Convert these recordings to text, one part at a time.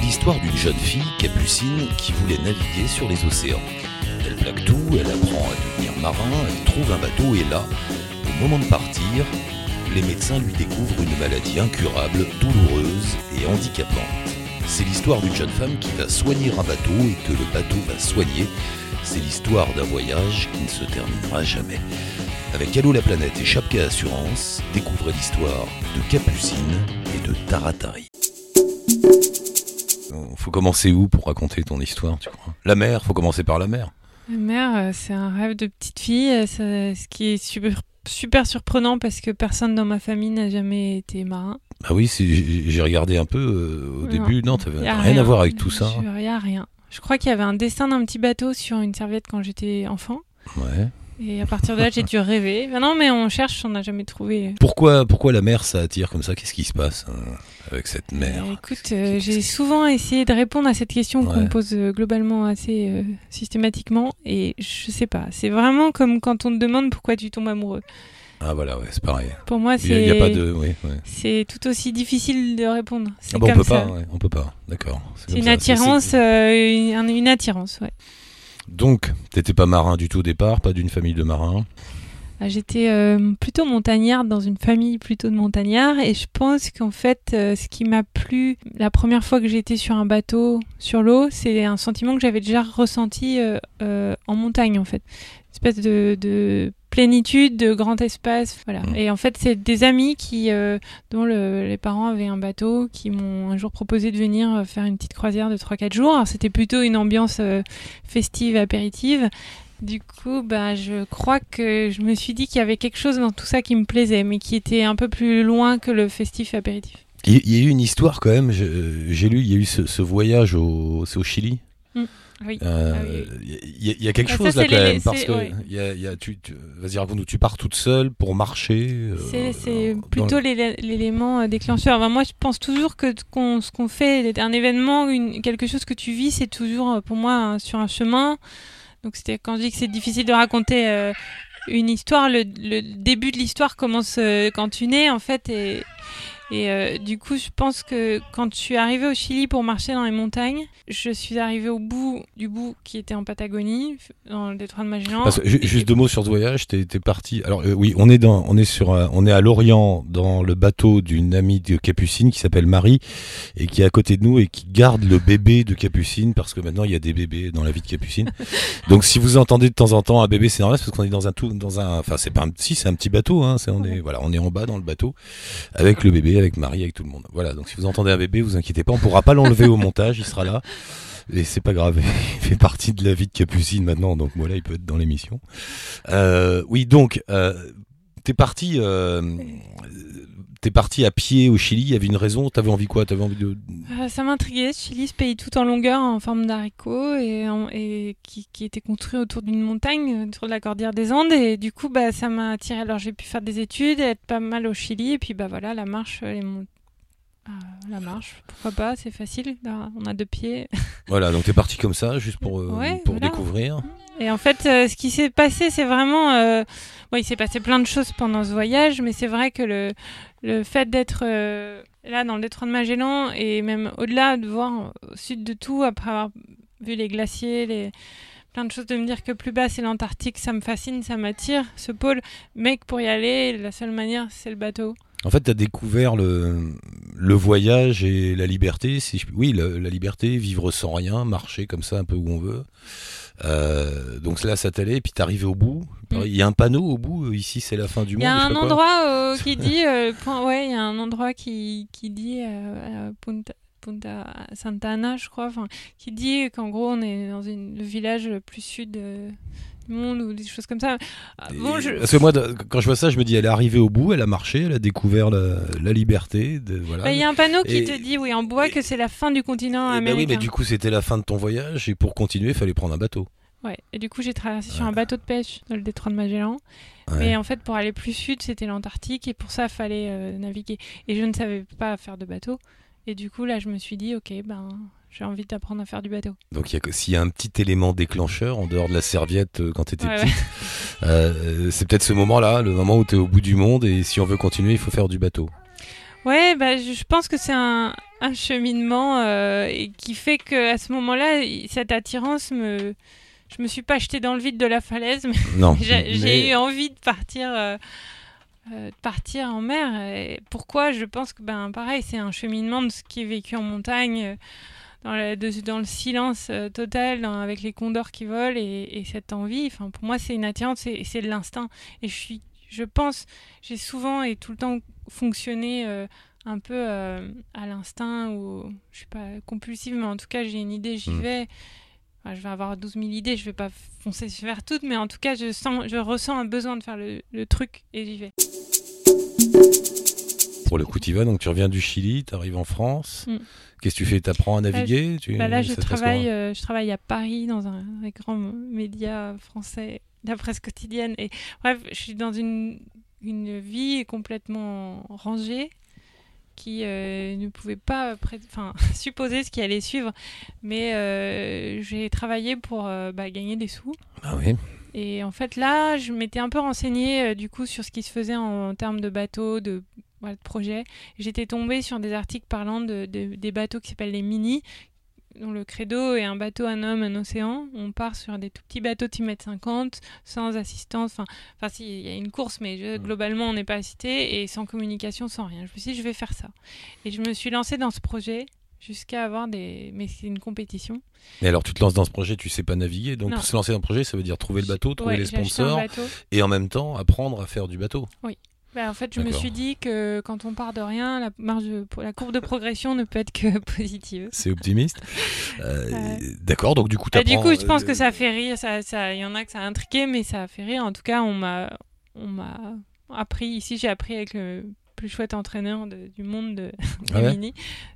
C'est l'histoire d'une jeune fille, Capucine, qui voulait naviguer sur les océans. Elle plaque tout, elle apprend à devenir marin, elle trouve un bateau et là, au moment de partir, les médecins lui découvrent une maladie incurable, douloureuse et handicapante. C'est l'histoire d'une jeune femme qui va soigner un bateau et que le bateau va soigner. C'est l'histoire d'un voyage qui ne se terminera jamais. Avec Allo la planète et Chapka Assurance, découvrez l'histoire de Capucine et de Taratari. Faut commencer où pour raconter ton histoire, tu crois? La mer, faut commencer par la mer. La mer, euh, c'est un rêve de petite fille, euh, ça- ce qui est super, super surprenant parce que personne dans ma famille n'a jamais été marin. Ah oui, j'ai regardé un peu euh, au Non. début. Non, t'avais a rien, à voir avec tout ça. Il n'y a rien. Je crois qu'il y avait un dessin d'un petit bateau sur une serviette quand j'étais enfant. Ouais. Et à partir de là, j'ai dû rêver. Ben non, mais on cherche, on n'a jamais trouvé. Pourquoi, pourquoi la mer ça attire comme ça? Qu'est-ce qui se passe euh, avec cette mer Euh, écoute, euh, j'ai souvent essayé de répondre à cette question qu'on me pose euh, globalement assez euh, systématiquement. Et je sais pas. C'est vraiment comme quand on te demande pourquoi tu tombes amoureux. Ah voilà, ouais, c'est pareil. Pour moi, c'est. il y a pas de. Oui, ouais. C'est tout aussi difficile de répondre. Ah bon, on comme peut ça. pas, ouais, on peut pas. D'accord. C'est une attirance, une attirance, ouais. Donc, t'étais pas marin du tout au départ, pas d'une famille de marins. Ah, J'étais euh, plutôt montagnarde dans une famille plutôt de montagnards et je pense qu'en fait euh, ce qui m'a plu la première fois que j'étais sur un bateau sur l'eau c'est un sentiment que j'avais déjà ressenti euh, en montagne en fait. Une espèce de, de plénitude de grand espace voilà. Mm. et en fait c'est des amis qui euh, dont le- les parents avaient un bateau qui m'ont un jour proposé de venir faire une petite croisière de 3-4 jours. C'était plutôt une ambiance euh, festive apéritive du coup, bah, je crois que je me suis dit qu'il y avait quelque chose dans tout ça qui me plaisait, mais qui était un peu plus loin que le festif apéritif. Il y a eu une histoire quand même. J'ai lu, il y a eu ce, ce voyage au, Chili. Oui. Euh, Ah oui, Il y, a- il y a quelque Ah, ça, chose là quand les- même parce que ouais. il y a, il y a- tu, tu- vas-y raconte-nous. Tu pars toute seule pour marcher. euh, C'est- plutôt l'élé- l'élément euh, déclencheur. Enfin, moi, je pense toujours que ce qu'on fait, un événement, une, quelque chose que tu vis, c'est toujours pour moi sur un chemin. Donc, c'était quand je dis que c'est difficile de raconter euh, une histoire, le, le début de l'histoire commence quand tu nais, en fait, et, et euh, du coup, je pense que quand je suis arrivée au Chili pour marcher dans les montagnes, je suis arrivée au bout du bout qui était en Patagonie, dans le détroit de Magellan. Parce juste deux mots sur ce voyage. T'es parti. Alors euh, oui, on est dans, on est sur, un- on est à Lorient dans le bateau d'une amie de Capucine qui s'appelle Marie et qui est à côté de nous et qui garde le bébé de Capucine parce que maintenant il y a des bébés dans la vie de Capucine. Donc si vous entendez de temps en temps un bébé, c'est normal parce qu'on est dans un tout, dans un, enfin c'est pas un, si c'est un petit bateau, hein. On est, voilà, on est en bas dans le bateau avec le bébé, avec Marie, avec tout le monde. Voilà. Donc si vous entendez un bébé, vous inquiétez pas, on pourra pas l'enlever au montage, il sera là. Et c'est pas grave, il fait partie de la vie de Capucine maintenant, donc voilà, il peut être dans l'émission. Euh, oui, donc, euh, t'es parti, euh, t'es parti à pied au Chili. Il y avait une raison. T'avais envie quoi? T'avais envie de. Euh, ça m'intriguait, ce Chili, ce pays tout en longueur, en forme d'haricot, et, qui, qui était construit autour d'une montagne, autour de la cordillère des Andes, et du coup, bah, ça m'a attiré. Alors, j'ai pu faire des études, être pas mal au Chili, et puis, bah voilà, la marche, les euh, la marche, pourquoi pas, c'est facile, là, on a deux pieds. Voilà, donc t'es parti comme ça, juste pour euh, Ouais, pour voilà. découvrir. Et en fait, euh, ce qui s'est passé, c'est vraiment. Euh... il s'est passé plein de choses pendant ce voyage, mais c'est vrai que le, le fait d'être euh, là dans le détroit de Magellan et même au-delà, de voir au sud de tout, après avoir vu les glaciers, les plein de choses, de me dire que plus bas c'est l'Antarctique, ça me fascine, ça m'attire, ce pôle, mais pour y aller, la seule manière, c'est le bateau. En fait, t'as découvert le le voyage et la liberté. Si je- oui, la liberté, vivre sans rien, marcher comme ça un peu où on veut. Euh, donc là, ça t'allait, et puis t'arrives au bout. Mm. Il y a un panneau au bout. euh, Ici, c'est la fin du Il monde. y a un endroit euh, qui dit, point- ouais, il y a un endroit qui, dit Punta, Punta Santa Ana, je crois, qui dit qu'en gros on est dans une- le village le plus sud du monde ou des choses comme ça. Ah, Bon, Et- je- Parce que moi, quand je vois ça, je me dis, elle est arrivée au bout, elle a marché, elle a découvert la, la liberté. De, voilà. Bah, il y a un panneau qui te dit, oui, en bois, que c'est la fin du continent Eh ben oui, américain. mais du coup, c'était la fin de ton voyage, et pour continuer, il fallait prendre un bateau. Ouais. Et du coup, j'ai traversé sur un bateau de pêche dans le détroit de Magellan. Ouais. Mais en fait, pour aller plus sud, c'était l'Antarctique et pour ça, il fallait euh, naviguer. Et je ne savais pas faire de bateau. Et du coup, là, je me suis dit, ok, ben, j'ai envie d'apprendre à faire du bateau. Donc s'il y a un petit élément déclencheur en dehors de la serviette euh, quand tu étais Ouais, petite, euh, c'est peut-être ce moment-là, le moment où tu es au bout du monde et si on veut continuer, il faut faire du bateau. Ouais, bah, je pense que c'est un, un cheminement et qui fait que à ce moment-là, cette attirance me, je me suis pas jetée dans le vide de la falaise, mais Non. j'ai mais- eu envie de partir, euh, euh, de partir en mer. Et pourquoi? Je pense que ben pareil, c'est un cheminement de ce qui est vécu en montagne. euh, Dans le, de- dans le silence euh, total, dans- avec les condors qui volent et, et cette envie, enfin pour moi c'est une attirance et c'est de l'instinct. Et je suis, je pense, j'ai souvent et tout le temps fonctionné un peu euh, à l'instinct ou je suis pas compulsive, mais en tout cas j'ai une idée, j'y Mm. vais. Enfin, je vais avoir 12 000 idées, je vais pas foncer vers toutes, mais en tout cas je sens, je ressens un besoin de faire le, le truc et j'y vais. Pour le coup, tu vas, donc tu reviens du Chili, tu arrives en France. Mm. Qu'est-ce que tu fais? T'apprends à naviguer? Tu... Bah là, je passe travaille, euh, je travaille à Paris dans un, un grand média français, la presse quotidienne. Et bref, je suis dans une, une vie complètement rangée qui euh, ne pouvait pas supposer ce qui allait suivre. Mais euh, j'ai travaillé pour euh, bah, gagner des sous. Ah oui. Et en fait, là, je m'étais un peu renseignée du coup sur ce qui se faisait en, termes de bateaux, de, voilà, de projets. J'étais tombée sur des articles parlant de, de- des bateaux qui s'appellent les mini, dont le credo est un bateau, un homme, un océan. On part sur des tout petits bateaux de 6 mètres 50, sans assistance. Enfin, enfin si, il y a une course, mais je- Mm. globalement, on n'est pas assisté et sans communication, sans rien. Je me suis dit, je vais faire ça. Et je me suis lancée dans ce projet jusqu'à avoir des... Mais c'est une compétition. Mais alors, tu te lances dans ce projet, tu sais pas naviguer. Donc, se lancer dans un projet, ça veut dire trouver le bateau, trouver Ouais, les sponsors et en même temps apprendre à faire du bateau. Bah, en fait, je me suis dit que quand on part de rien, la, marge de- la courbe de progression ne peut être que positive. C'est optimiste. Euh, Ouais. D'accord, donc du coup, Bah, du coup, je pense euh, que ça fait rire. Ça, ça, il y en a que ça a intrigué, mais ça a fait rire. En tout cas, on m'a, appris ici. J'ai appris avec le plus chouette entraîneur de- du monde de, Ah ouais mini,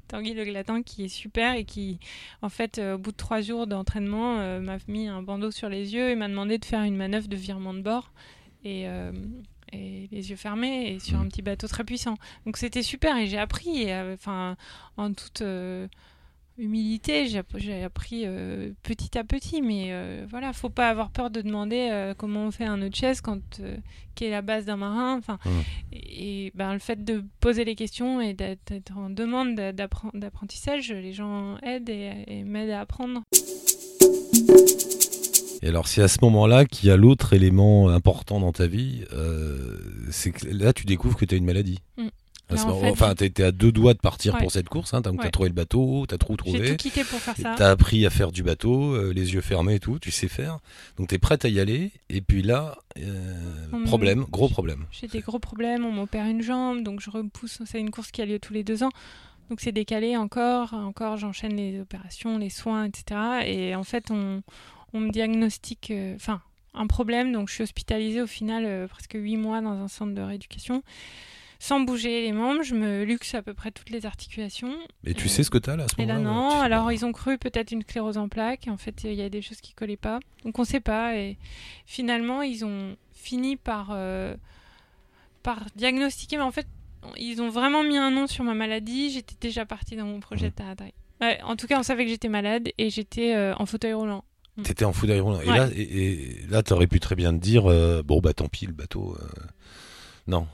Tanguy Le Glatin, qui est super et qui, en fait, euh, au bout de trois jours d'entraînement, euh, m'a mis un bandeau sur les yeux et m'a demandé de faire une manœuvre de virement de bord. Et, euh, et les yeux fermés et sur Mm. un petit bateau très puissant. Donc c'était super et j'ai appris, et, euh, enfin, en toute euh, humilité, j'ai app- j'ai appris euh, petit à petit. Mais euh, voilà, faut pas avoir peur de demander comment on fait un nœud de chaise quand qui est la base d'un marin. Enfin, Mm. et, et, ben le fait de poser les questions et d'être en demande d'appren- d'apprentissage, les gens aident et, et m'aident à apprendre. Et alors, c'est à ce moment-là qu'il y a l'autre élément important dans ta vie, euh, c'est que là, tu découvres que tu as une maladie. Mm. Là, en fait, enfin, t'es t'es à deux doigts de partir Ouais. pour cette course. Hein, donc, t'as Ouais. trouvé le bateau, t'as tout J'ai trouvé. tout quitté pour faire ça. T'as appris à faire du bateau, euh, les yeux fermés et tout, tu sais faire. Donc t'es prête à y aller. Et puis là, euh, On problème, gros problème. J'ai des gros problèmes, on m'opère une jambe, donc je repousse. C'est une course qui a lieu tous les deux ans. Donc c'est décalé encore, encore j'enchaîne les opérations, les soins, etc. Et en fait, on, on me diagnostique euh, enfin, un problème. Donc je suis hospitalisée au final euh, presque huit mois dans un centre de rééducation. Sans bouger les membres, je me luxe à peu près toutes les articulations. Et tu Euh, sais ce que t'as là à ce Et là, moment-là non. Tu sais Alors, ils ont cru peut-être une sclérose en plaques. En fait, il y a des choses qui collaient pas. Donc, on sait pas. Et finalement, ils ont fini par, par diagnostiquer. Mais en fait, ils ont vraiment mis un nom sur ma maladie. J'étais déjà partie dans mon projet de. Ouais, en tout cas, on savait que j'étais malade et j'étais euh, en fauteuil roulant. T'étais en fauteuil roulant. Et là, et, et là, t'aurais pu très bien te dire, euh, bon bah tant pis, le bateau. euh, Non.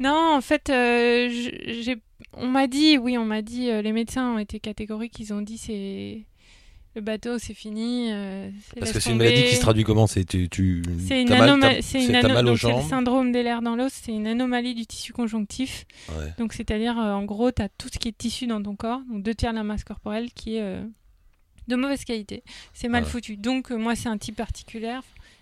Non, en fait, euh, j'ai, on m'a dit, oui, on m'a dit, les médecins ont été catégoriques. Ils ont dit, c'est le bateau, c'est fini. euh, Parce que c'est une maladie qui se traduit comment? C'est tu, tu C'est une t'as mal- anomalie. t'as- C'est c'est- une t'as ano- donc c'est le syndrome des lèvres dans l'os. C'est une anomalie du tissu conjonctif. Ouais. Donc c'est-à-dire, en gros, tu as tout ce qui est tissu dans ton corps, donc deux tiers de la masse corporelle qui est de mauvaise qualité. C'est mal Ouais. foutu. Donc euh, moi, c'est un type particulier,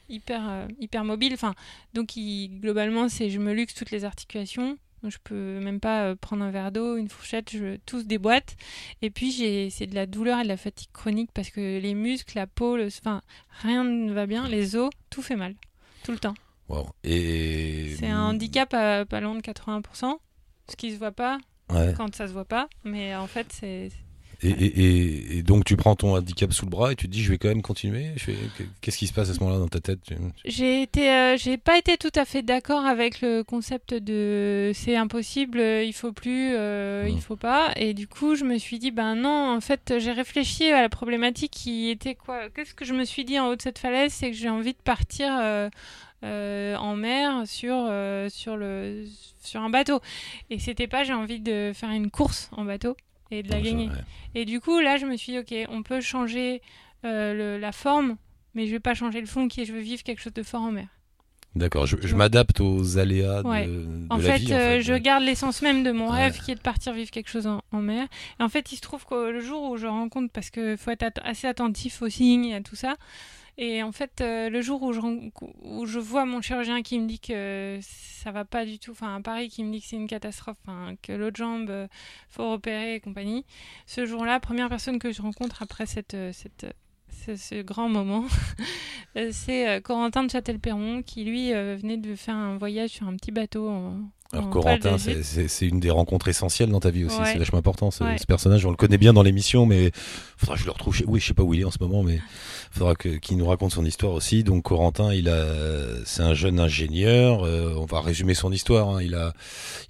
hyper euh, hyper mobile. Enfin, donc il- globalement, c'est je me luxe toutes les articulations. Donc, je peux même pas euh, prendre un verre d'eau, une fourchette, je tous déboîte. Et puis j'ai c'est de la douleur et de la fatigue chronique parce que les muscles, la peau, le- enfin rien ne va bien, les os, tout fait mal tout le temps. Wow. Et C'est un handicap à pas loin de 80%, ce qui se voit pas Ouais. quand ça se voit pas, mais en fait c'est Et, et- et- et donc tu prends ton handicap sous le bras et tu te dis je vais quand même continuer. Qu'est-ce qui se passe à ce moment-là dans ta tête? J'ai été euh, j'ai pas été tout à fait d'accord avec le concept de c'est impossible, il faut plus, euh, Mhm. il faut pas. Et du coup, je me suis dit ben non, en fait, j'ai réfléchi à la problématique qui était quoi? Qu'est-ce que je me suis dit en haut de cette falaise, c'est que j'ai envie de partir euh, euh, en mer sur euh, sur le sur un bateau. Et c'était pas j'ai envie de faire une course en bateau et de la gagner. ouais. Et du coup, là, je me suis dit, ok, on peut changer euh, le- la forme, mais je vais pas changer le fond qui est je veux vivre quelque chose de fort en mer. D'accord, je, m'adapte aux aléas Ouais. de, de En la fait, vie. euh, je garde l'essence même de mon Ouais. rêve qui est de partir vivre quelque chose en, en mer. Et en fait, il se trouve que le jour où je rencontre, parce qu'il faut être at- assez attentif aux signes et à tout ça, et en fait, euh, le jour où je, vois mon chirurgien qui me dit que ça va pas du tout, enfin à Paris qui me dit que c'est une catastrophe, que l'autre jambe, euh, faut repérer et compagnie, ce jour-là, première personne que je rencontre après cette, euh, ce, grand moment, euh, c'est Corentin de Châtel-Perron qui lui venait de faire un voyage sur un petit bateau Alors en Corentin, c'est- une des rencontres essentielles dans ta vie aussi, Ouais. c'est vachement important ce, Ouais. ce personnage, on le connaît bien dans l'émission, mais faudra que je le retrouve chez... Oui, je sais pas où il est en ce moment, mais faudra que- qu'il nous raconte son histoire aussi. Donc Corentin, il a, c'est un jeune ingénieur, euh, on va résumer son histoire, hein. il a,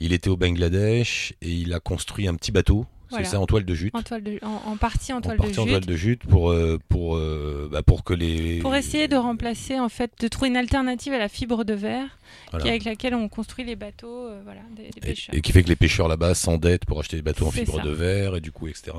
il était au Bangladesh et il a construit un petit bateau, Voilà. c'est ça, en toile de jute. En, toile de, en, en partie en En de partie en jute. toile de jute pour, euh, pour, euh, bah, pour que les... Pour essayer de remplacer, en fait, de trouver une alternative à la fibre de verre Voilà. qui, avec laquelle on construit les bateaux euh, voilà, des, pêcheurs. et qui fait que les pêcheurs là-bas s'endettent pour acheter des bateaux en fibre ça. de verre et du coup etc.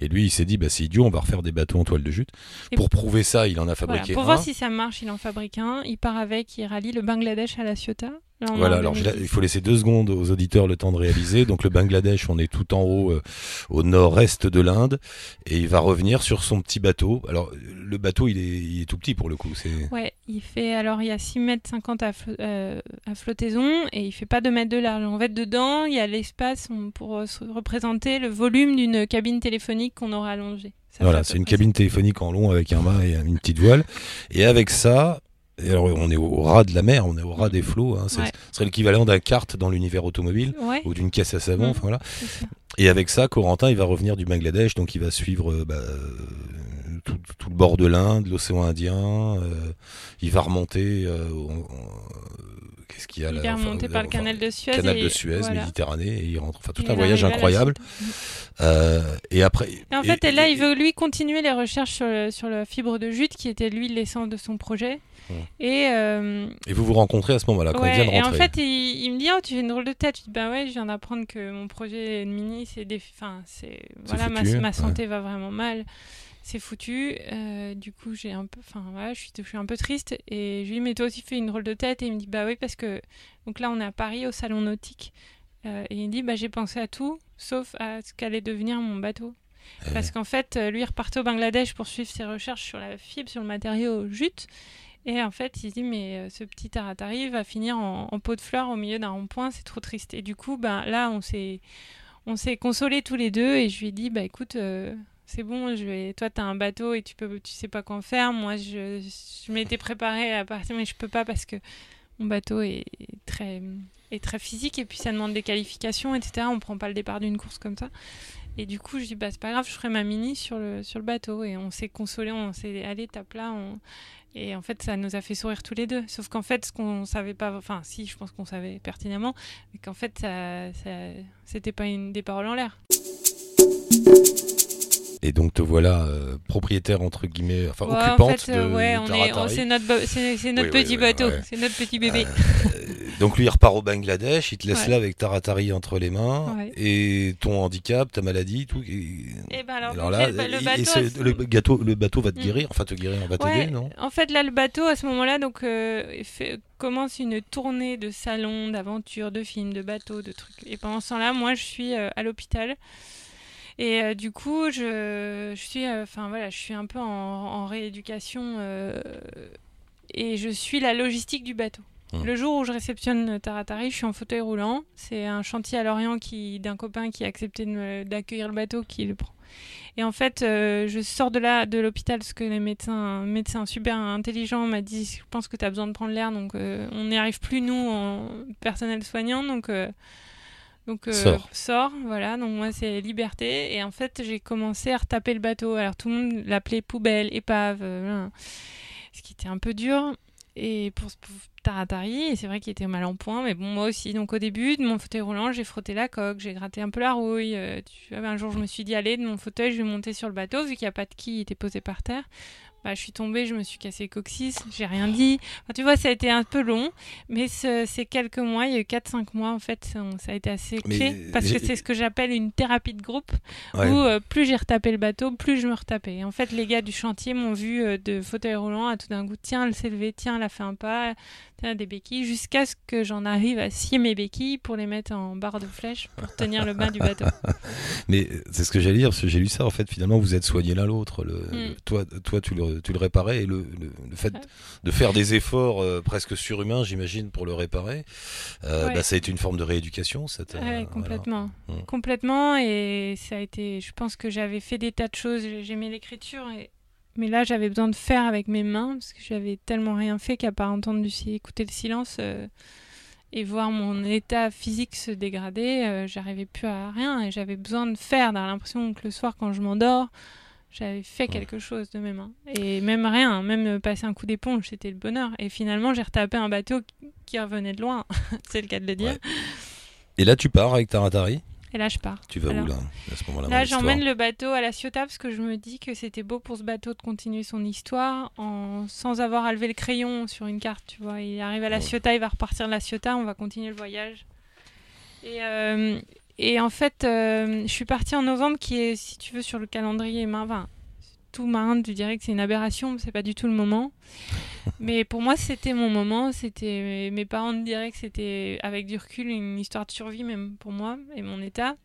Et lui il s'est dit bah c'est idiot on va refaire des bateaux en toile de jute. Et- pour prouver ça il en a Voilà, fabriqué Pour un. voir si ça marche, il en fabrique un. Il part avec, il rallie le Bangladesh à la Ciotat. Voilà alors je la- 2010. il faut laisser deux secondes aux auditeurs le temps de réaliser. Donc le Bangladesh on est tout en haut euh, au nord-est de l'Inde et il va revenir sur son petit bateau. Alors le bateau il est, il est tout petit pour le coup. C'est Ouais, il fait alors il y a 6 mètres 50 à, flo- euh, à flottaison et il fait pas 2 mètres de large. En fait, dedans, il y a l'espace pour euh, se représenter le volume d'une cabine téléphonique qu'on aura allongée. Ça voilà c'est une cabine téléphonique en long avec un mât et une petite voile. Et avec ça et alors on est au ras de la mer, on est au ras des flots. Hein, Ouais. Ce serait l'équivalent d'un kart dans l'univers automobile. Ouais, ou d'une caisse à savon. Mm. Enfin, voilà. Et avec ça, Corentin, il va revenir du Bangladesh, donc il va suivre euh, bah, euh, tout, tout le bord de l'Inde, l'océan Indien. euh, il va remonter. euh, Qu'est-ce qu'il y a là Il est Enfin, remonté par le enfin, canal de Suez. canal et- de Suez, voilà. Méditerranée, et il rentre. Enfin, tout Et un voyage incroyable. Euh, et après. Et en fait, et là, il veut lui continuer les recherches sur, le- sur la fibre de jute, qui était lui l'essence de son projet. Et, euh, Et vous vous rencontrez à ce moment-là, quand il vient de et en rentrer. fait, il, il me dit, oh, tu fais une drôle de tête. Je dis, bah ouais, je viens d'apprendre que mon projet de mini, c'est des, enfin, c'est, voilà, ma, ouais. santé va vraiment mal. C'est foutu. Euh, du coup, j'ai un peu, enfin, voilà, je suis, je suis un peu triste. Et je lui dis, mais toi aussi, fais une drôle de tête. Et il me dit, bah oui, parce que, donc là, on est à Paris, au salon nautique. Euh, et il me dit, bah j'ai pensé à tout, sauf à ce qu'allait devenir mon bateau. Eh Parce qu'en fait, euh, lui, il repartait au Bangladesh pour suivre ses recherches sur la fibre, sur le matériau jute. Et en fait, il se dit, mais ce petit taratari va finir en, en pot de fleurs au milieu d'un rond-point, c'est trop triste. Et du coup, ben, là, on s'est, on s'est consolés tous les deux et je lui ai dit, bah écoute, euh, c'est bon, je vais... toi, tu as un bateau et tu, peux, tu sais pas quoi en faire. Moi, je, m'étais préparée à partir, mais je peux pas parce que mon bateau est très, est très physique et puis ça demande des qualifications, etc. On prend pas le départ d'une course comme ça. Et du coup, je dis, bah, c'est pas grave, je ferai ma mini sur le, sur le bateau. Et on s'est consolé, on s'est allé, tape là. Et en fait, ça nous a fait sourire tous les deux. Sauf qu'en fait, ce qu'on savait pas, enfin, si, je pense qu'on savait pertinemment, mais qu'en fait, ça, ça, c'était pas une, des paroles en l'air. Et donc te voilà euh, propriétaire entre guillemets, enfin Ouais, occupante en fait, euh, de, ouais, de on est, Taratari. on- c'est notre, c'est, Oui, petit oui, bateau, ouais. c'est notre petit bébé. Euh, donc lui il repart au Bangladesh, il te laisse Ouais. là avec Taratari entre les mains Ouais. et ton handicap, ta maladie, tout. Et, Et ben alors, là, le, bateau, le, gâteau, le bateau va te Mm. guérir, enfin te guérir, on va Ouais, t'aider, non? En fait, là, le bateau, à ce moment-là, donc, euh, fait- commence une tournée de salons, d'aventures, de films, de bateaux, de trucs. Et pendant ce temps-là, moi, je suis euh, à l'hôpital. Et euh, du coup, je, je suis, euh, enfin voilà, je suis un peu en, en rééducation euh, et je suis la logistique du bateau. Mmh. Le jour où je réceptionne Taratari, je suis en fauteuil roulant. C'est un chantier à Lorient qui d'un copain qui a accepté d'accueillir le bateau qui le prend. Et en fait, je sors de là, de l'hôpital, parce que les médecins, un médecin super intelligent m'a dit, je pense que tu as besoin de prendre l'air, donc on n'y arrive plus, nous, en personnel soignant, donc, donc euh, Sors. sors, voilà, donc moi c'est liberté. Et en fait, j'ai commencé à retaper le bateau. Alors tout le monde l'appelait poubelle, épave, euh, ce qui était un peu dur. Et pour, pour Taratari, et c'est vrai qu'il était mal en point, mais bon, moi aussi. Donc au début, de mon fauteuil roulant, j'ai frotté la coque, j'ai gratté un peu la rouille. euh, tu vois, un jour, je me suis dit, allez, de mon fauteuil, je vais monter sur le bateau, vu qu'il n'y a pas de quille, il était posé par terre. Bah, je suis tombée, je me suis cassé le coccyx, j'ai rien dit. Enfin, tu vois, ça a été un peu long, mais ce, ces quelques mois, il y a eu 4-5 mois, en fait, ça, ça a été assez Mais clé, parce que c'est ce que j'appelle une thérapie de groupe, Ouais. où euh, plus j'ai retapé le bateau, plus je me retapais. Et en fait, les gars du chantier m'ont vu euh, de fauteuil roulant à tout d'un coup, tiens, elle s'est levée, tiens, elle a fait un pas, tiens, des béquilles, jusqu'à ce que j'en arrive à scier mes béquilles pour les mettre en barre de flèche pour tenir le bas du bateau. Mais euh, c'est ce que j'allais dire, parce que j'ai lu ça. En fait, finalement, vous êtes soignés l'un l'autre. Le, Mm. le- toi, toi, tu le, tu le réparais, et le, le, le fait Ouais. de faire des efforts euh, presque surhumains, j'imagine, pour le réparer, euh, Ouais. bah, ça a été une forme de rééducation. Ouais, voilà. complètement. Mm. Complètement. Et ça a été. Je pense que j'avais fait des tas de choses. J'aimais l'écriture. Et... Mais là, j'avais besoin de faire avec mes mains parce que j'avais tellement rien fait qu'à part entendre du écouter le silence euh, et voir mon état physique se dégrader, euh, j'arrivais plus à rien et j'avais besoin de faire. J'avais l'impression que le soir, quand je m'endors, j'avais fait quelque chose de mes mains. Et même rien, même passer un coup d'éponge, c'était le bonheur. Et finalement, j'ai retapé un bateau qui- revenait de loin. C'est le cas de le dire. Ouais. Et là, tu pars avec Taratari Et là, je pars. Tu vas Alors, où là à ce moment-là Là, j'emmène le bateau à la Ciotat parce que je me dis que c'était beau pour ce bateau de continuer son histoire en... sans avoir à lever le crayon sur une carte, tu vois. Il arrive à la. Ciotat, il va repartir de la Ciotat, on va continuer le voyage. Et, euh, et en fait, euh, je suis partie en novembre qui est, si tu veux, sur le calendrier marin. Enfin, tout marin, tu dirais que c'est une aberration, c'est pas du tout le moment. Mais pour moi, c'était mon moment. C'était mes parents me diraient que c'était avec du recul une histoire de survie même pour moi et mon état.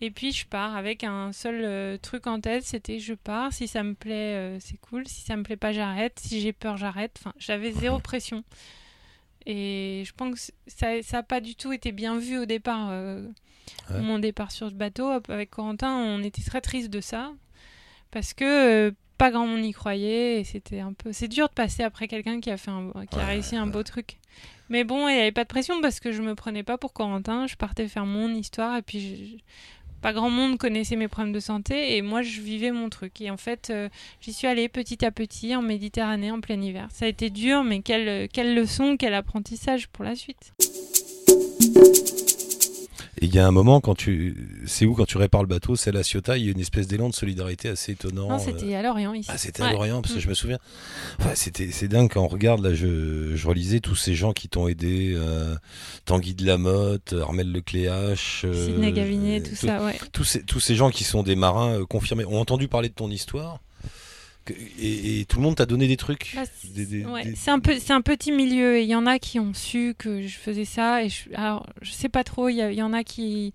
Et puis je pars avec un seul euh, truc en tête, c'était je pars. Si ça me plaît, euh, c'est cool. Si ça me plaît pas, j'arrête. Si j'ai peur, j'arrête. Enfin, j'avais zéro pression. Et je pense que ça, ça a pas du tout été bien vu au départ. euh, Ouais. Mon départ sur ce bateau avec Corentin, on était très triste de ça parce que euh, pas grand monde y croyait et c'était un peu. C'est dur de passer après quelqu'un qui a fait un... qui a Ouais, réussi un beau truc. Mais bon, il n'y avait pas de pression parce que je me prenais pas pour Corentin. Je partais faire mon histoire et puis je- pas grand monde connaissait mes problèmes de santé et moi je vivais mon truc. Et en fait, euh, j'y suis allée petit à petit en Méditerranée en plein hiver. Ça a été dur, mais quelle, quelle leçon, quel apprentissage pour la suite. Et il y a un moment quand tu, c'est où quand tu répares le bateau, c'est à la Ciotat, il y a une espèce d'élan de solidarité assez étonnant. non, c'était à Lorient ici. Ah, c'était Ouais. à Lorient, parce que Mm. je me souviens. Enfin, c'était, c'est dingue quand on regarde, là, je, je relisais tous ces gens qui t'ont aidé, euh, Tanguy de la Motte, Armel Lecléache, euh, Sidney Gavinet, euh, tout ça, ouais. Tous ces, tous ces gens qui sont des marins euh, confirmés ont entendu parler de ton histoire. Et, et tout le monde t'a donné des trucs. Bah, ouais, des- C'est un peu, c'est un petit milieu et il y en a qui ont su que je faisais ça et je, alors je sais pas trop. Il y, en a qui,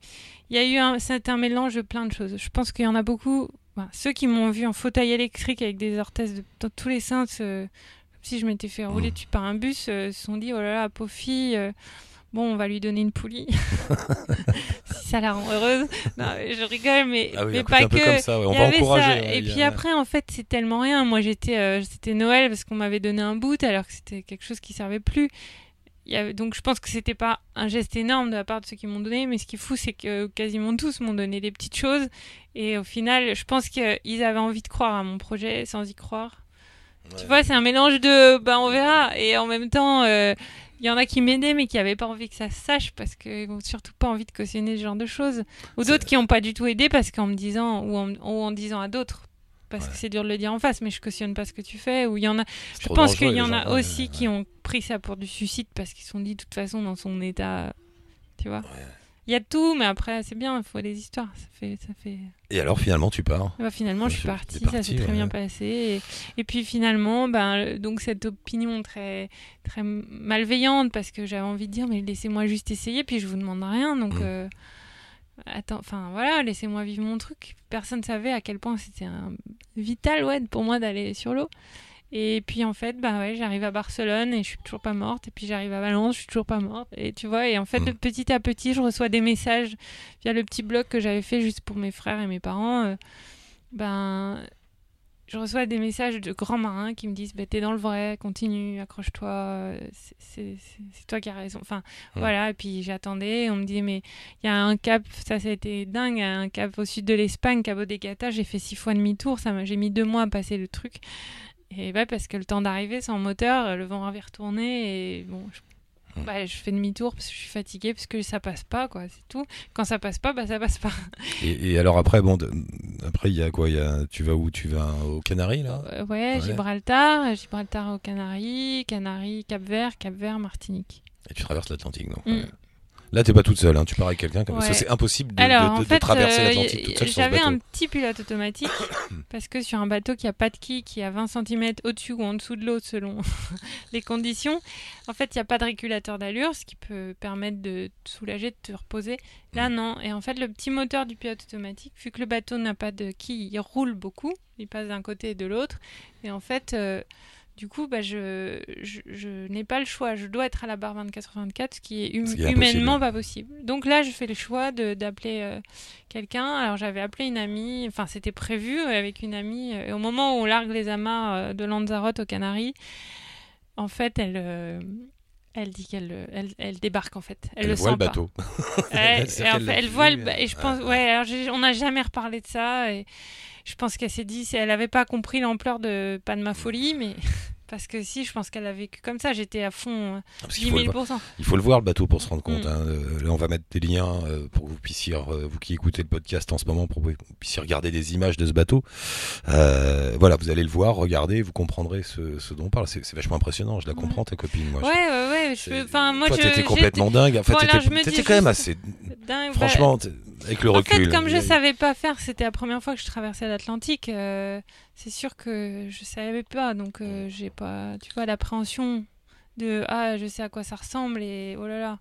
il y a eu un, c'est un mélange de plein de choses. Je pense qu'il y en a beaucoup. bah, ceux qui m'ont vu en fauteuil électrique avec des orthèses de, dans tous les sens, euh, comme si je m'étais fait rouler Mm. dessus par un bus, euh, se sont dit oh là là, pauvre fille. euh, Bon, on va lui donner une poulie. si ça la rend heureuse. Non, je rigole, mais, Ah oui, mais pas que. ça, ouais. on Il y va avait encourager. ça. Et a- puis après, en fait, c'est tellement rien. Moi, j'étais, euh, c'était Noël parce qu'on m'avait donné un boot alors que c'était quelque chose qui servait plus. Il y avait, donc, je pense que c'était pas un geste énorme de la part de ceux qui m'ont donné, mais ce qui est fou, c'est que quasiment tous m'ont donné des petites choses. Et au final, je pense qu'ils avaient envie de croire à mon projet sans y croire. Tu vois, c'est un mélange de, ben, on verra. Et en même temps, euh, il y en a qui m'aidaient, mais qui n'avaient pas envie que ça se sache parce qu'ils n'ont surtout pas envie de cautionner ce genre de choses. Ou d'autres qui n'ont pas du tout aidé parce qu'en me disant, ou en, ou en disant à d'autres, parce Ouais. que c'est dur de le dire en face, mais je cautionne pas ce que tu fais. Ou il y en a, je pense qu'il y en a ouais, aussi ouais. qui ont pris ça pour du suicide parce qu'ils se sont dit, de toute façon, dans son état, tu vois. Il y a tout, mais après, c'est bien, il faut des histoires. Ça fait, ça fait. Et alors finalement, tu pars. Bah, finalement, je suis partie, parti, ça s'est très bien passé. Et, et puis finalement, ben, donc cette opinion très, très malveillante, parce que j'avais envie de dire, mais laissez-moi juste essayer, puis je vous demande rien. Donc, Mm. euh, attends, enfin voilà, laissez-moi vivre mon truc. Personne ne savait à quel point c'était un vital ouais, pour moi d'aller sur l'eau. Et puis en fait, bah ouais, j'arrive à Barcelone et je suis toujours pas morte. Et puis j'arrive à Valence, je suis toujours pas morte. Et tu vois, et en fait, Mm. de petit à petit, je reçois des messages via le petit blog que j'avais fait juste pour mes frères et mes parents. euh, ben, je reçois des messages de grands marins qui me disent bah, T'es dans le vrai, continue, accroche-toi, euh, c'est- toi qui as raison. Enfin, Mm. voilà. Et puis j'attendais, on me dit Mais il y a un cap, ça, ça a été dingue, un cap au sud de l'Espagne, Cabo de Gata, j'ai fait six fois demi-tour, j'ai mis deux mois à passer le truc. Et bah, parce que le temps d'arriver sans moteur, le vent avait retourné et bon, je- Mm. bah, je fais demi-tour parce que je suis fatiguée, parce que ça passe pas, quoi, c'est tout. Quand ça passe pas, bah ça passe pas. Et, et alors après, bon, après il y a quoi y a, tu vas où? Tu vas aux Canaries là? Euh, ouais, Ouais. Gibraltar, Gibraltar aux Canaries, Canaries, Cap-Vert, Cap-Vert, Martinique. Et tu traverses l'Atlantique, ouais. Là, t'es pas toute seule, hein, tu pars avec quelqu'un. comme- Parce que Ouais. c'est impossible de, Alors, de- en de fait, traverser euh, l'Atlantique toute seule j'avais un petit pilote automatique parce que sur un bateau qui a pas de quille, qui est à 20 cm au-dessus ou en dessous de l'eau selon les conditions, en fait, il n'y a pas de régulateur d'allure, ce qui peut permettre de te soulager, de te reposer. Là, Mm. non. Et en fait, le petit moteur du pilote automatique, vu que le bateau n'a pas de quille, il roule beaucoup, il passe d'un côté et de l'autre. Et en fait, euh, du coup, bah, je, je, je n'ai pas le choix. Je dois être à la barre 24-24, ce qui est, hum- Ce qui est humainement impossible. pas possible. Donc là, je fais le choix de- d'appeler euh, quelqu'un. Alors j'avais appelé une amie, enfin c'était prévu euh, avec une amie. euh, Et au moment où on largue les amarres euh, de Lanzarote aux Canaries, en fait, elle, euh, elle dit qu'elle elle, elle débarque en fait. Elle, Elle le voit sent le bateau. pas. Elle voit le et je ouais. pense ouais. Alors on n'a jamais reparlé de ça et je pense qu'elle s'est dit, elle n'avait pas compris l'ampleur de pas de ma folie, mais parce que si, je pense qu'elle a vécu comme ça. J'étais à fond, euh, Parce 10 qu'il faut, le 000 il faut le voir le bateau pour se rendre compte. Mm. hein. Euh, Là, on va mettre des liens euh, pour que vous puissiez, euh, vous qui écoutez le podcast en ce moment, pour que vous puissiez regarder des images de ce bateau. Euh, voilà, vous allez le voir, regardez, vous comprendrez ce, ce dont on parle. C'est vachement impressionnant. Je la Ouais. comprends, ta copine. Moi, Ouais, ouais, ouais. Je, enfin, moi, toi, je, t'étais j'étais complètement dingue. Enfin, Voilà, t'étais quand même assez. dingue. Franchement, avec le recul. En fait, comme je a- savais pas faire, c'était la première fois que je traversais l'Atlantique. euh, c'est sûr que je savais pas, donc euh, j'ai pas, tu vois, l'appréhension de ah, je sais à quoi ça ressemble et oh là là.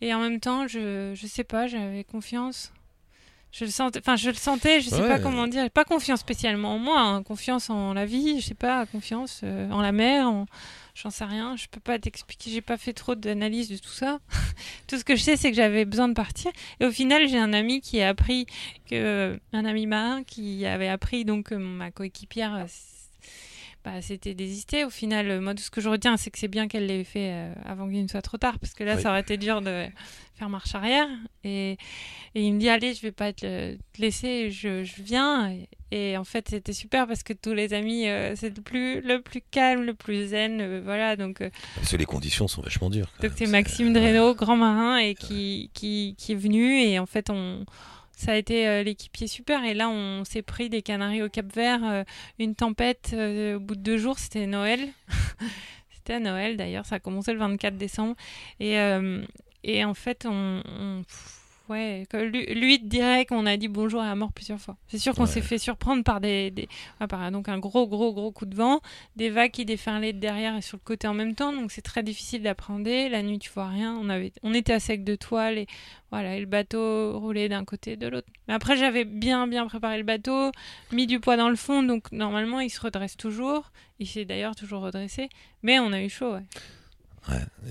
Et en même temps, je, je sais pas, j'avais confiance. Je le sentais, enfin, je le sentais, je sais Ouais. pas comment dire, pas confiance spécialement en moi, hein, confiance en la vie, je sais pas, confiance euh, en la mer, en, j'en sais rien, je peux pas t'expliquer, j'ai pas fait trop d'analyse de tout ça. tout ce que je sais, c'est que j'avais besoin de partir. Et au final, j'ai un ami qui a appris que un ami marin qui avait appris donc que ma coéquipière euh, bah, s'était désistée. Au final, euh, moi, tout ce que je retiens, c'est que c'est bien qu'elle l'ait fait euh, avant qu'il ne soit trop tard, parce que là, Oui. ça aurait été dur de faire marche arrière. Et, et il me dit, allez, je vais pas te, laisser, je, je viens. Et, et en fait, c'était super parce que tous les amis, euh, c'est le plus, le plus calme, le plus zen, euh, voilà. Donc, Parce que les conditions sont vachement dures. quand donc c'est Maxime Dreno, grand marin, et qui, qui, qui est venu. Et en fait, on, ça a été euh, l'équipier super. Et là, on s'est pris des Canaries au Cap Vert, euh, une tempête euh, au bout de deux jours. C'était Noël. c'était Noël d'ailleurs. Ça a commencé le 24 décembre. Et, en fait, on. Ouais, lui, lui dirait qu'on a dit bonjour à mort plusieurs fois. C'est sûr qu'on Ouais. s'est fait surprendre par des, des ah, par donc un gros gros gros coup de vent, des vagues qui déferlaient de derrière et sur le côté en même temps, donc c'est très difficile d'appréhender. La nuit, tu vois rien. On avait, on était à sec de toile et voilà, et le bateau roulait d'un côté et de l'autre. Mais après, j'avais bien bien préparé le bateau, mis du poids dans le fond, donc normalement, il se redresse toujours. Il s'est d'ailleurs toujours redressé, mais on a eu chaud. Ouais.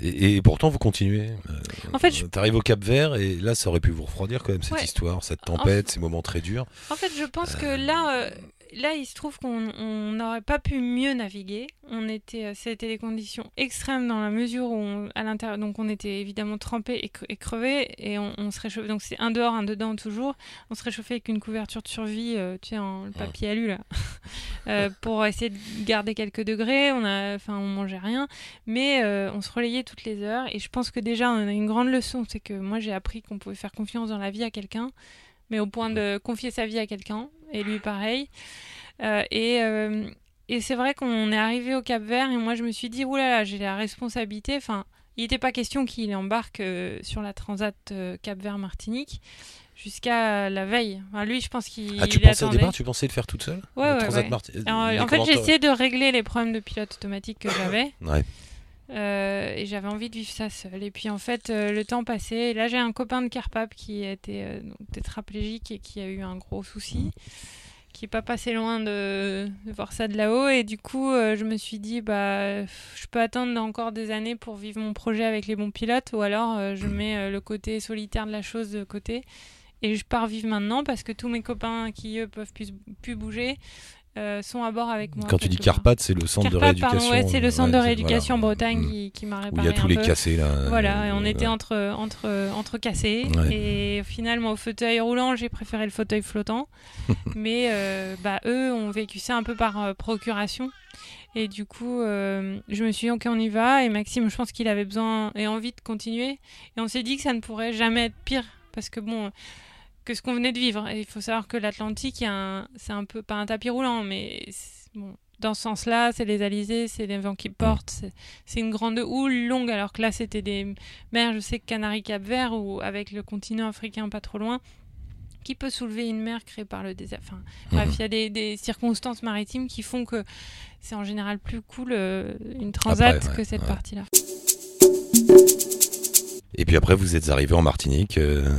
Et, et pourtant, vous continuez. Euh, En fait, je- T'arrives au Cap Vert et là, ça aurait pu vous refroidir quand même cette Ouais. histoire, cette tempête, ces moments très durs. En fait, je pense que là, euh, là, il se trouve qu'on on n'aurait pas pu mieux naviguer. On était, euh, c'était des conditions extrêmes dans la mesure où, on- à l'intérieur, donc on était évidemment trempé et, cre- et crevé et on, on se réchauffait. Donc c'est un dehors, un dedans toujours. On se réchauffait avec une couverture de survie, euh, tu sais, en le papier alu là, euh, pour essayer de garder quelques degrés. On a, enfin, on mangeait rien, mais euh, on se relayait toutes les heures. Et je pense que déjà, on a une grande leçon, c'est que moi j'ai appris qu'on pouvait faire confiance dans la vie à quelqu'un mais au point de confier sa vie à quelqu'un, et lui pareil. Euh, et euh, et c'est vrai qu'on est arrivé au Cap Vert, et moi je me suis dit, oulala, j'ai la responsabilité. Enfin, il n'était pas question qu'il embarque euh, sur la Transat Cap Vert-Martinique jusqu'à la veille. Enfin, lui, je pense qu'il Ah, tu pensais au départ, tu pensais le faire toute seule? Ouais, ouais, Transat ouais. Marti- Alors, les en fait, j'ai essayé de régler les problèmes de pilote automatique que j'avais. Ouais. Euh, et j'avais envie de vivre ça seule. Et puis en fait, euh, le temps passait. Et là, j'ai un copain de Carpap qui était euh, donc, tétraplégique et qui a eu un gros souci, qui est pas passé loin de, de voir ça de là-haut. Et du coup, je me suis dit, bah, je peux attendre encore des années pour vivre mon projet avec les bons pilotes, ou alors je mets le côté solitaire de la chose de côté. Et je pars vivre maintenant parce que tous mes copains qui eux peuvent plus, plus bouger, euh, sont à bord avec moi. Quand tu dis Carpath, c'est le centre de rééducation. Ouais, c'est le centre de rééducation en Bretagne mm. qui, qui m'a réparé. Où il y a tous les cassés là. Voilà, et on était entre, entre, entre cassés. Et finalement, au fauteuil roulant, j'ai préféré le fauteuil flottant. Mais euh, bah, eux ont vécu ça un peu par euh, procuration. Et du coup, je me suis dit, ok, on y va. Et Maxime, je pense qu'il avait besoin et envie de continuer. Et on s'est dit que ça ne pourrait jamais être pire. Parce que bon que ce qu'on venait de vivre. Et il faut savoir que l'Atlantique, c'est un peu, pas un tapis roulant, mais bon, dans ce sens-là, c'est les alizés, c'est les vents qui portent, c'est une grande houle longue, alors que là, c'était des mers, je sais, Canaries-Cap-Vert, ou avec le continent africain pas trop loin, qui peut soulever une mer créée par le désert. Enfin, bref, mhm. il y a des, circonstances maritimes qui font que c'est en général plus cool euh, une transat que cette partie-là. Et puis après, vous êtes arrivé en Martinique. Euh,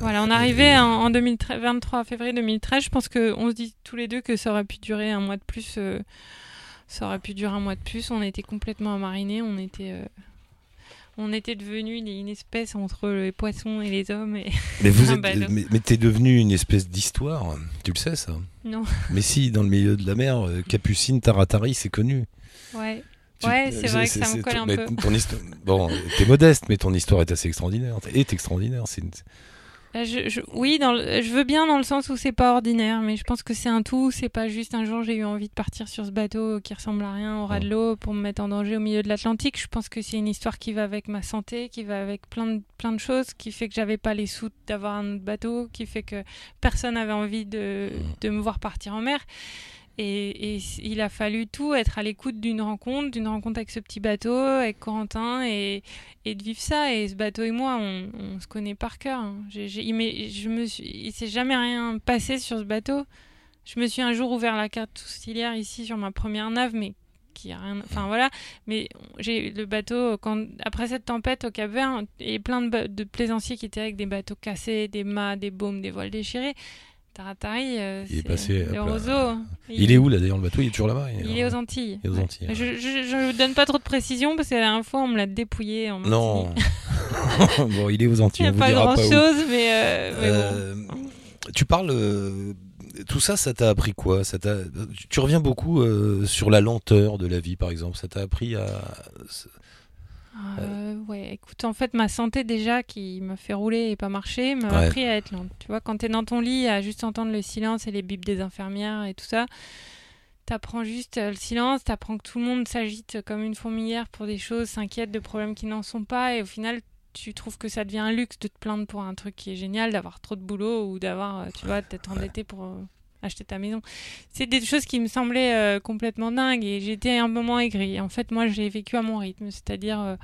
voilà, on est arrivé en, 23 février 2013. Je pense qu'on se dit tous les deux que ça aurait pu durer un mois de plus. Euh, ça aurait pu durer un mois de plus. On était complètement marinés. On était, euh, on était devenu une, espèce entre les poissons et les hommes. Et mais vous êtes, mais, mais t'es devenu une espèce d'histoire. Tu le sais ça? Non. Mais si, dans le milieu de la mer, Capucine, Taratari, c'est connu. Ouais ouais, c'est vrai que ça me colle un peu. Ton histoire... Bon, t'es modeste, mais ton histoire est assez extraordinaire. Est extraordinaire. C'est je, oui, dans je veux bien dans le sens où c'est pas ordinaire, mais je pense que c'est un tout. C'est pas juste un jour j'ai eu envie de partir sur ce bateau qui ressemble à rien au ras de l'eau pour me mettre en danger au milieu de l'Atlantique. Je pense que c'est une histoire qui va avec ma santé, qui va avec plein de, plein de choses, qui fait que j'avais pas les sous d'avoir un autre bateau, qui fait que personne n'avait envie de, de me voir partir en mer. Et, il a fallu tout être à l'écoute d'une rencontre, d'une rencontre avec ce petit bateau, avec Corentin, et, de vivre ça. Et ce bateau et moi, on, se connaît par cœur. Hein. je me suis, il s'est jamais rien passé sur ce bateau. Je me suis un jour ouvert la carte auxiliaire ici sur ma première nave, mais qui a rien. Enfin voilà. Mais j'ai le bateau quand après cette tempête au Cap Vert, il a plein de, de plaisanciers qui étaient avec des bateaux cassés, des mâts, des baumes, des voiles déchirés. Taratari, euh, il est, passé. Il, est où là d'ailleurs le bateau? Il est toujours là-bas il, est aux Antilles. Je, ne donne pas trop de précision parce que la dernière fois on me l'a dépouillé. En non. bon, il est aux Antilles. Il n'y a pas grand-chose, mais, euh, euh, Tu parles. tout ça, ça t'a appris quoi? Ça Tu reviens beaucoup sur la lenteur de la vie, par exemple. Ça t'a appris à euh, ouais, écoute, en fait, ma santé déjà qui me fait rouler et pas marcher m'a appris à être lente. Tu vois, quand t'es dans ton lit à juste entendre le silence et les bips des infirmières et tout ça, t'apprends juste euh, le silence, t'apprends que tout le monde s'agite comme une fourmilière pour des choses, s'inquiète de problèmes qui n'en sont pas et au final, tu trouves que ça devient un luxe de te plaindre pour un truc qui est génial, d'avoir trop de boulot ou d'avoir, euh, tu vois, d'être endetté pour acheter ta maison. C'est des choses qui me semblaient euh, complètement dingues et j'étais un moment aigrie. En fait, moi, j'ai vécu à mon rythme, c'est-à-dire euh,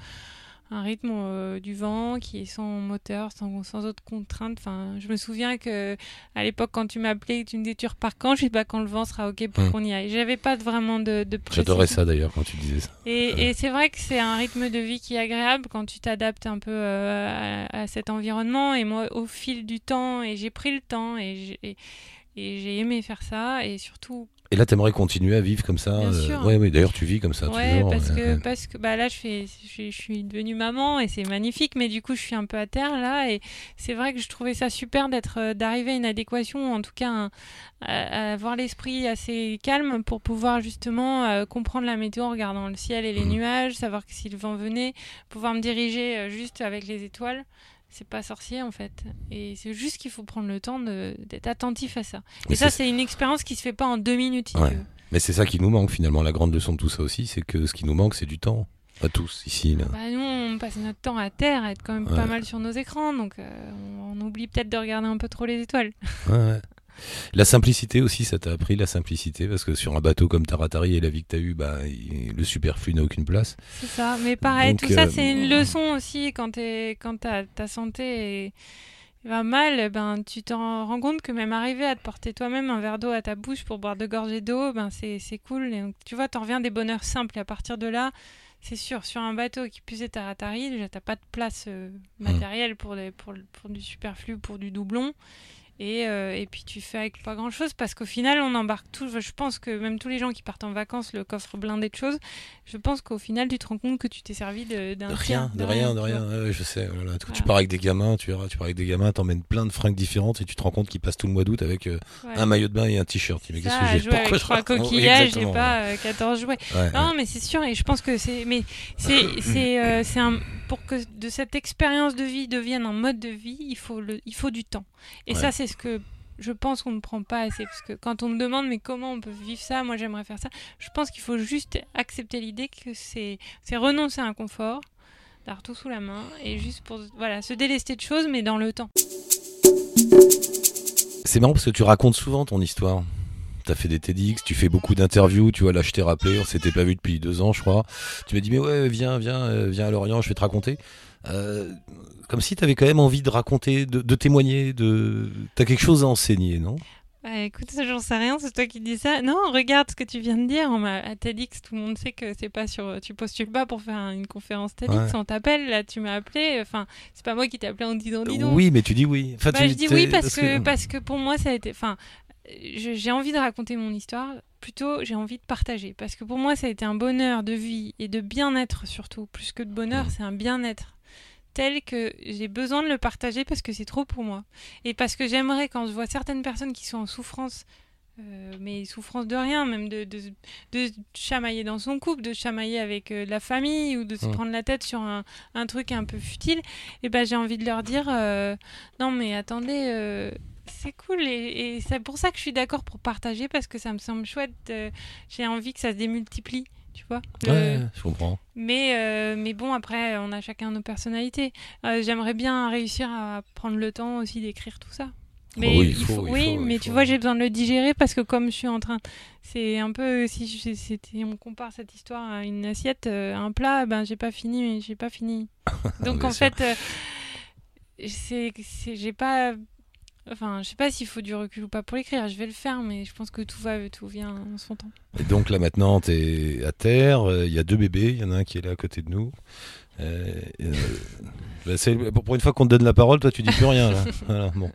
un rythme euh, du vent qui est sans moteur, sans, sans autre contrainte. Enfin, je me souviens que à l'époque, quand tu m'appelais, tu me disais tu repars quand? Je dis bah quand le vent sera ok pour hmm. qu'on y aille. J'avais pas vraiment de, de J'adorais ça d'ailleurs quand tu disais ça. Et, et c'est vrai que c'est un rythme de vie qui est agréable quand tu t'adaptes un peu à, à, cet environnement. Et moi, au fil du temps, et j'ai pris le temps et, et j'ai aimé faire ça et surtout. Et là, t'aimerais continuer à vivre comme ça Bien euh, sûr. Ouais, D'ailleurs, tu vis comme ça. Ouais, parce que parce que bah là, je fais, je, suis devenue maman et c'est magnifique, mais du coup, je suis un peu à terre là et c'est vrai que je trouvais ça super d'être, euh, d'arriver à une adéquation, en tout cas, à, avoir l'esprit assez calme pour pouvoir justement euh, comprendre la météo en regardant le ciel et les mmh. nuages, savoir que si le vent venait, pouvoir me diriger juste avec les étoiles c'est pas sorcier en fait. Et c'est juste qu'il faut prendre le temps d'être attentif à ça. et ça, c'est une expérience qui se fait pas en deux minutes. Mais c'est ça qui nous manque finalement. La grande leçon de tout ça aussi, c'est que ce qui nous manque, c'est du temps. Pas tous ici. Là. Bah, nous, on passe notre temps à terre, à être quand même pas mal sur nos écrans, donc euh, on, oublie peut-être de regarder un peu trop les étoiles. Ouais, la simplicité aussi, ça t'a appris la simplicité parce que sur un bateau comme Taratari et la vie que t'as eue, bah, le superflu n'a aucune place. C'est ça, mais pareil, tout ça euh, c'est une leçon aussi quand, es, quand ta santé va mal, ben, tu t'en rends compte que même arriver à te porter toi-même un verre d'eau à ta bouche pour boire deux gorgées d'eau, ben, c'est cool. Et donc, tu vois, t'en reviens des bonheurs simples et à partir de là, c'est sûr, sur un bateau qui puisait Taratari, déjà t'as pas de place euh, mmh. matérielle pour, pour, pour, du superflu, pour du doublon. Et, euh, et puis tu fais avec pas grand chose parce qu'au final on embarque tout. Je pense que même tous les gens qui partent en vacances, le coffre blindé de choses, je pense qu'au final tu te rends compte que tu t'es servi de- d'un rien, de rien, de rien. Ouais, je sais. Tu pars avec des gamins, tu verras, tu pars avec des gamins, t'emmènes plein de fringues différentes et tu te rends compte qu'ils passent tout le mois d'août avec euh, Ouais. un maillot de bain et un t-shirt. Mais qu'est-ce que j'ai avec je trois coquillages et exactement, pas euh, 14 jouets. Non, mais c'est sûr, et je pense que c'est, mais c'est, c'est, euh, c'est un, pour que de cette expérience de vie devienne un mode de vie, il faut le, il faut du temps. Et Ouais. ça, c'est ce que je pense qu'on ne prend pas assez, parce que quand on me demande mais comment on peut vivre ça, moi j'aimerais faire ça, je pense qu'il faut juste accepter l'idée que c'est, c'est renoncer à un confort, d'avoir tout sous la main et juste pour, voilà, se délester de choses, mais dans le temps. C'est marrant parce que tu racontes souvent ton histoire. T'as fait des TEDx, tu fais beaucoup d'interviews, tu vois, là je t'ai rappelé, on s'était pas vu depuis deux ans je crois. Tu m'as dit mais ouais viens, viens, euh, viens à Lorient, je vais te raconter. Euh, comme si t'avais quand même envie de raconter, de, de témoigner, de... T'as quelque chose à enseigner, non? Ouais, écoute, j'en sais rien, c'est toi qui dis ça. Non, regarde ce que tu viens de dire. On à TEDx, tout le monde sait que c'est pas sur. Tu postules pas pour faire une conférence TEDx, Ouais. on t'appelle, là, tu m'as appelé. Enfin, c'est pas moi qui t'ai appelé en disant dis donc. Oui mais tu dis oui. Enfin, Bah, tu- je dis oui parce que, parce que pour moi, ça a été. Enfin, j'ai envie de raconter mon histoire. Plutôt, j'ai envie de partager. Parce que pour moi, ça a été un bonheur de vie et de bien-être surtout. Plus que de bonheur, c'est un bien-être tel que j'ai besoin de le partager parce que c'est trop pour moi. Et parce que j'aimerais, quand je vois certaines personnes qui sont en souffrance, euh, mais souffrance de rien, même de, de, de chamailler dans son couple, de chamailler avec euh, la famille ou de se prendre la tête sur un, un truc un peu futile, et ben j'ai envie de leur dire euh, non mais attendez, c'est cool et, et c'est pour ça que je suis d'accord pour partager parce que ça me semble chouette. euh, j'ai envie que ça se démultiplie, tu vois. Le- Ouais, je comprends. mais, euh, mais bon, après, on a chacun nos personnalités. Euh, J'aimerais bien réussir à prendre le temps aussi d'écrire tout ça. Mais Bah oui, il il faut, il oui, faut, mais il tu vois, j'ai besoin de le digérer parce que comme je suis en train, c'est un peu si je- on compare cette histoire à une assiette, euh, un plat, ben j'ai pas fini, j'ai pas fini. Donc Bien en sûr. fait, euh, c'est- j'ai pas, enfin, je sais pas s'il faut du recul ou pas pour l'écrire. Je vais le faire, mais je pense que tout va, tout vient en son temps. Et donc là maintenant, t'es à terre, euh, il y a deux bébés, il y en a un qui est là à côté de nous. Euh, euh, bah, pour une fois qu'on te donne la parole, toi tu dis plus rien. Voilà, bon.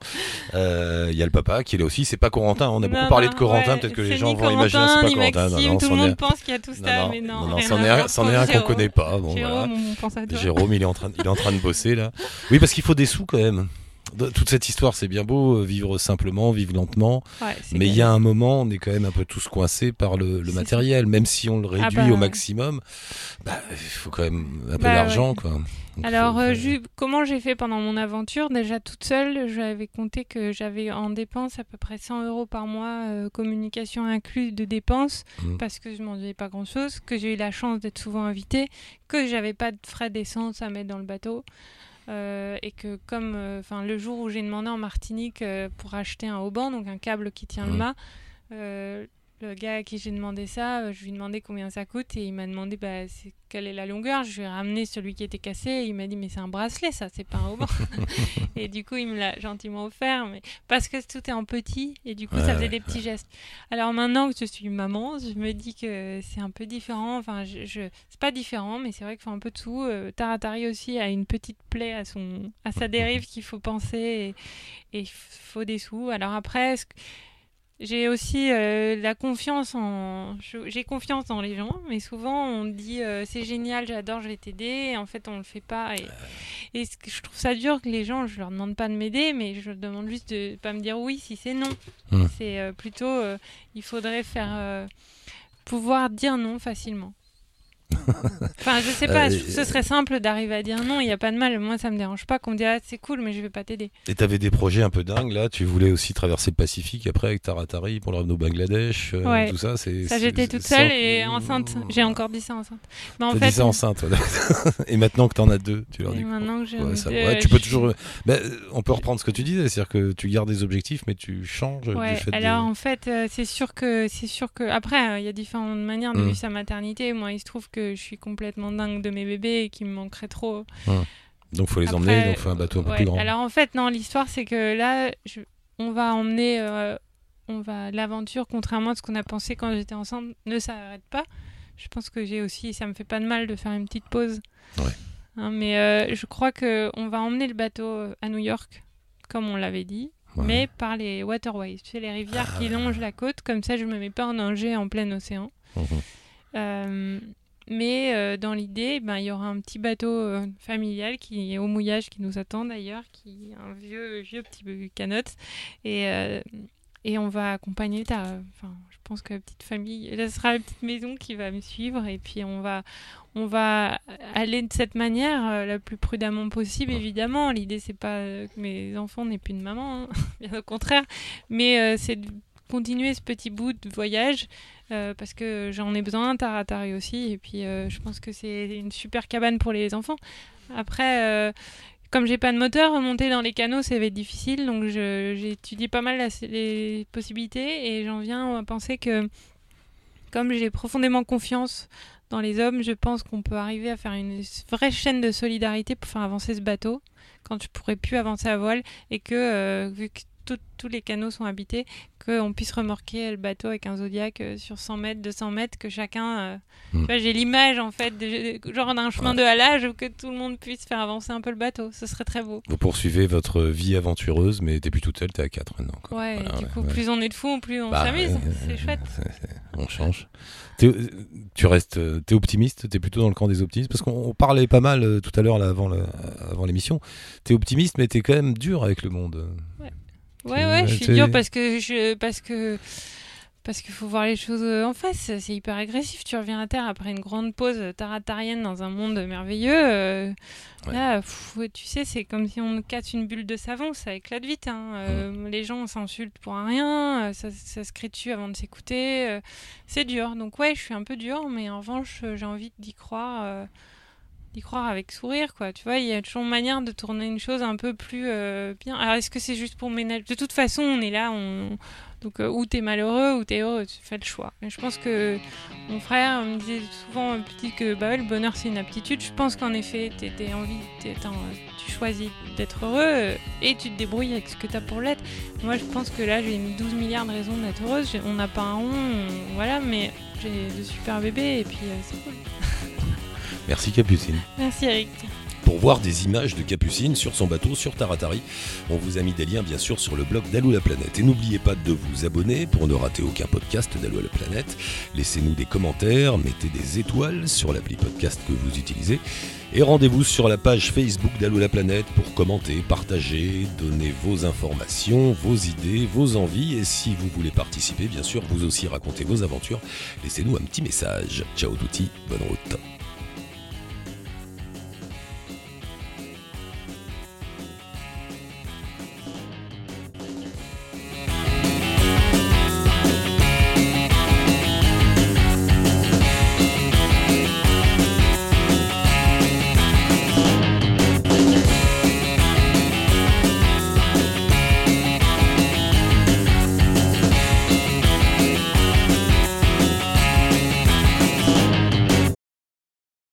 Euh, Il y a le papa qui est là aussi, c'est pas Corentin, on a beaucoup Non, parlé non, de Corentin, ouais, peut-être que les gens vont imaginer c'est Corentin, pas Corentin. Maxime, non, tout le monde pense qu'il y a tout ça, non, mais non. non, non, c'en est un- qu'on connaît pas. Bon, voilà. Jérôme, on pense à toi. Jérôme, il est en train, il est en train de bosser là. Oui, parce qu'il faut des sous quand même. Toute cette histoire, c'est bien beau, euh, vivre simplement, vivre lentement, Ouais, mais il y a un moment, on est quand même un peu tous coincés par le, matériel, même si on le réduit bah, au maximum. Bah, il faut quand même un peu Bah, d'argent, quoi. Donc, Alors, faut- euh, ju- comment j'ai fait pendant mon aventure? Déjà toute seule, j'avais compté que j'avais en dépenses à peu près 100 euros par mois, euh, communication inclus de dépenses, Mhm. parce que je m'en devais pas grand-chose, que j'ai eu la chance d'être souvent invitée, que j'avais pas de frais d'essence à mettre dans le bateau. Euh, et que comme euh, enfin le jour où j'ai demandé en Martinique euh, pour acheter un haubans, donc un câble qui tient le mât, le gars à qui j'ai demandé ça, euh, je lui ai demandé combien ça coûte et il m'a demandé bah, quelle est la longueur. Je lui ai ramené celui qui était cassé et il m'a dit mais c'est un bracelet ça, c'est pas un haubans. et du coup il me l'a gentiment offert, mais parce que tout est en petit et du coup Ouais, ça faisait ouais, des petits gestes. Alors maintenant que je suis maman, je me dis que c'est un peu différent. Enfin, je, je- c'est pas différent, mais c'est vrai qu'il faut un peu de tout. Euh, Taratari aussi a une petite plaie à son, à sa dérive qu'il faut penser et il faut des sous. Alors après, que- j'ai aussi euh, la confiance en, j'ai confiance dans les gens, mais souvent on dit euh, c'est génial, j'adore, je vais t'aider. Et en fait, on le fait pas. Et, que je trouve ça dur que les gens, je leur demande pas de m'aider, mais je leur demande juste de pas me dire oui si c'est non. Hmm. C'est euh, plutôt, euh, il faudrait faire euh, pouvoir dire non facilement. Enfin, je sais pas, Euh, je ce serait simple d'arriver à dire non, il n'y a pas de mal. Moi, ça me dérange pas qu'on me dise ah, c'est cool, mais je vais pas t'aider. Et t'avais des projets un peu dingues là. Tu voulais aussi traverser le Pacifique après avec Taratari pour le ramener au Bangladesh, euh, Ouais. tout ça. C'est Ça, j'étais toute seule sans- et enceinte. J'ai encore dit ça enceinte. Mais en fait, dit ça enceinte. voilà. et maintenant que t'en as deux, tu leur dis. maintenant que j'ai Ouais, ça- deux, ouais, tu peux toujours. Ben, euh, on peut reprendre ce que tu disais, c'est-à-dire que tu gardes des objectifs, mais tu changes Ouais, du fait alors de... en fait, c'est sûr que c'est sûr que après, il y a différentes manières de Mm. vivre sa maternité. Moi, il se trouve que je suis complètement dingue de mes bébés et qu'il me manquerait trop. Donc faut les Après, emmener, donc faut un bateau un peu Ouais, plus grand. Alors en fait, non, l'histoire c'est que là, je- on va emmener, euh, on va l'aventure, contrairement à ce qu'on a pensé quand j'étais enceinte, ne s'arrête pas. Je pense que j'ai aussi, ça me fait pas de mal de faire une petite pause. Ouais. Hein, mais euh, je crois que on va emmener le bateau euh, à New York, comme on l'avait dit. mais par les waterways, tu sais, les rivières qui longent la côte. Comme ça, je me mets pas en danger en plein océan. Euh, mais euh, dans l'idée, ben, il y aura un petit bateau euh, familial qui est au mouillage qui nous attend d'ailleurs, qui un vieux, vieux petit canot. Et, euh, et on va accompagner ta. Enfin, je pense que la petite famille, sera la petite maison qui va me suivre. Et puis on va, on va aller de cette manière la plus prudemment possible, évidemment. L'idée, c'est pas que mes enfants n'aient plus de maman, hein, bien au contraire. Mais c'est de continuer ce petit bout de voyage euh, parce que j'en ai besoin, Taratari aussi, et puis euh, je pense que c'est une super cabane pour les enfants. Après, euh, comme j'ai pas de moteur, monter dans les canaux, ça va difficile, donc étudié pas mal les possibilités, et j'en viens à penser que comme j'ai profondément confiance dans les hommes, je pense qu'on peut arriver à faire une vraie chaîne de solidarité pour faire avancer ce bateau quand je pourrais plus avancer à voile, et que vu que tout- tous les canaux sont habités, qu'on puisse remorquer le bateau avec un Zodiac euh, sur 100 mètres, 200 mètres, que chacun... euh, Hmm. j'ai l'image en fait, de, genre d'un chemin de halage où que tout le monde puisse faire avancer un peu le bateau. Ce serait très beau. Vous poursuivez votre vie aventureuse, mais t'es plus toute seule, t'es à 4 maintenant. quoi. Ouais, Voilà, du ouais, coup, ouais. plus on est de fous, plus on Bah, s'amuse. c'est chouette. on change. Tu restes, t'es optimiste, t'es plutôt dans le camp des optimistes, parce qu'on on parlait pas mal euh, tout à l'heure avant le- avant l'émission. T'es optimiste, mais t'es quand même dur avec le monde. Ouais, ouais, je suis dur parce que je, parce que, parce qu'il faut voir les choses euh, en face. C'est hyper agressif. Tu reviens à terre après une grande pause taratarienne dans un monde merveilleux. euh, Ouais. Là, pff, ouais, tu sais, c'est comme si on casse une bulle de savon, ça éclate vite. hein. Euh, Les gens s'insultent pour un rien, ça, ça se crie dessus avant de s'écouter. euh, c'est dur. Donc ouais, je suis un peu dur, mais en revanche, j'ai envie d'y croire. D'y croire avec sourire quoi. Tu vois il y a toujours une manière de tourner une chose un peu plus euh, bien. Alors est-ce que c'est juste pour ménager? De toute façon on est là on donc euh, ou t'es malheureux ou t'es heureux tu fais le choix. Mais je pense que mon frère me disait souvent euh, petit que bah le bonheur c'est une aptitude. Je pense qu'en effet t'es envie tu choisis d'être heureux et tu te débrouilles avec ce que t'as pour l'être. Moi je pense que là j'ai mis 12 milliards de raisons d'être heureuse. On n'a pas un rond on- voilà mais j'ai de super bébés et puis c'est cool Merci Capucine. merci Eric Pour voir des images de Capucine sur son bateau sur Taratari, on vous a mis des liens bien sûr sur le blog d'Alou la planète. Et n'oubliez pas de vous abonner pour ne rater aucun podcast d'Alou la planète. Laissez-nous des commentaires, mettez des étoiles sur l'appli podcast que vous utilisez. Et rendez-vous sur la page Facebook d'Alou la planète pour commenter, partager, donner vos informations, vos idées, vos envies. Et si vous voulez participer, bien sûr, vous aussi raconter vos aventures, laissez-nous un petit message. Ciao touti, bonne route.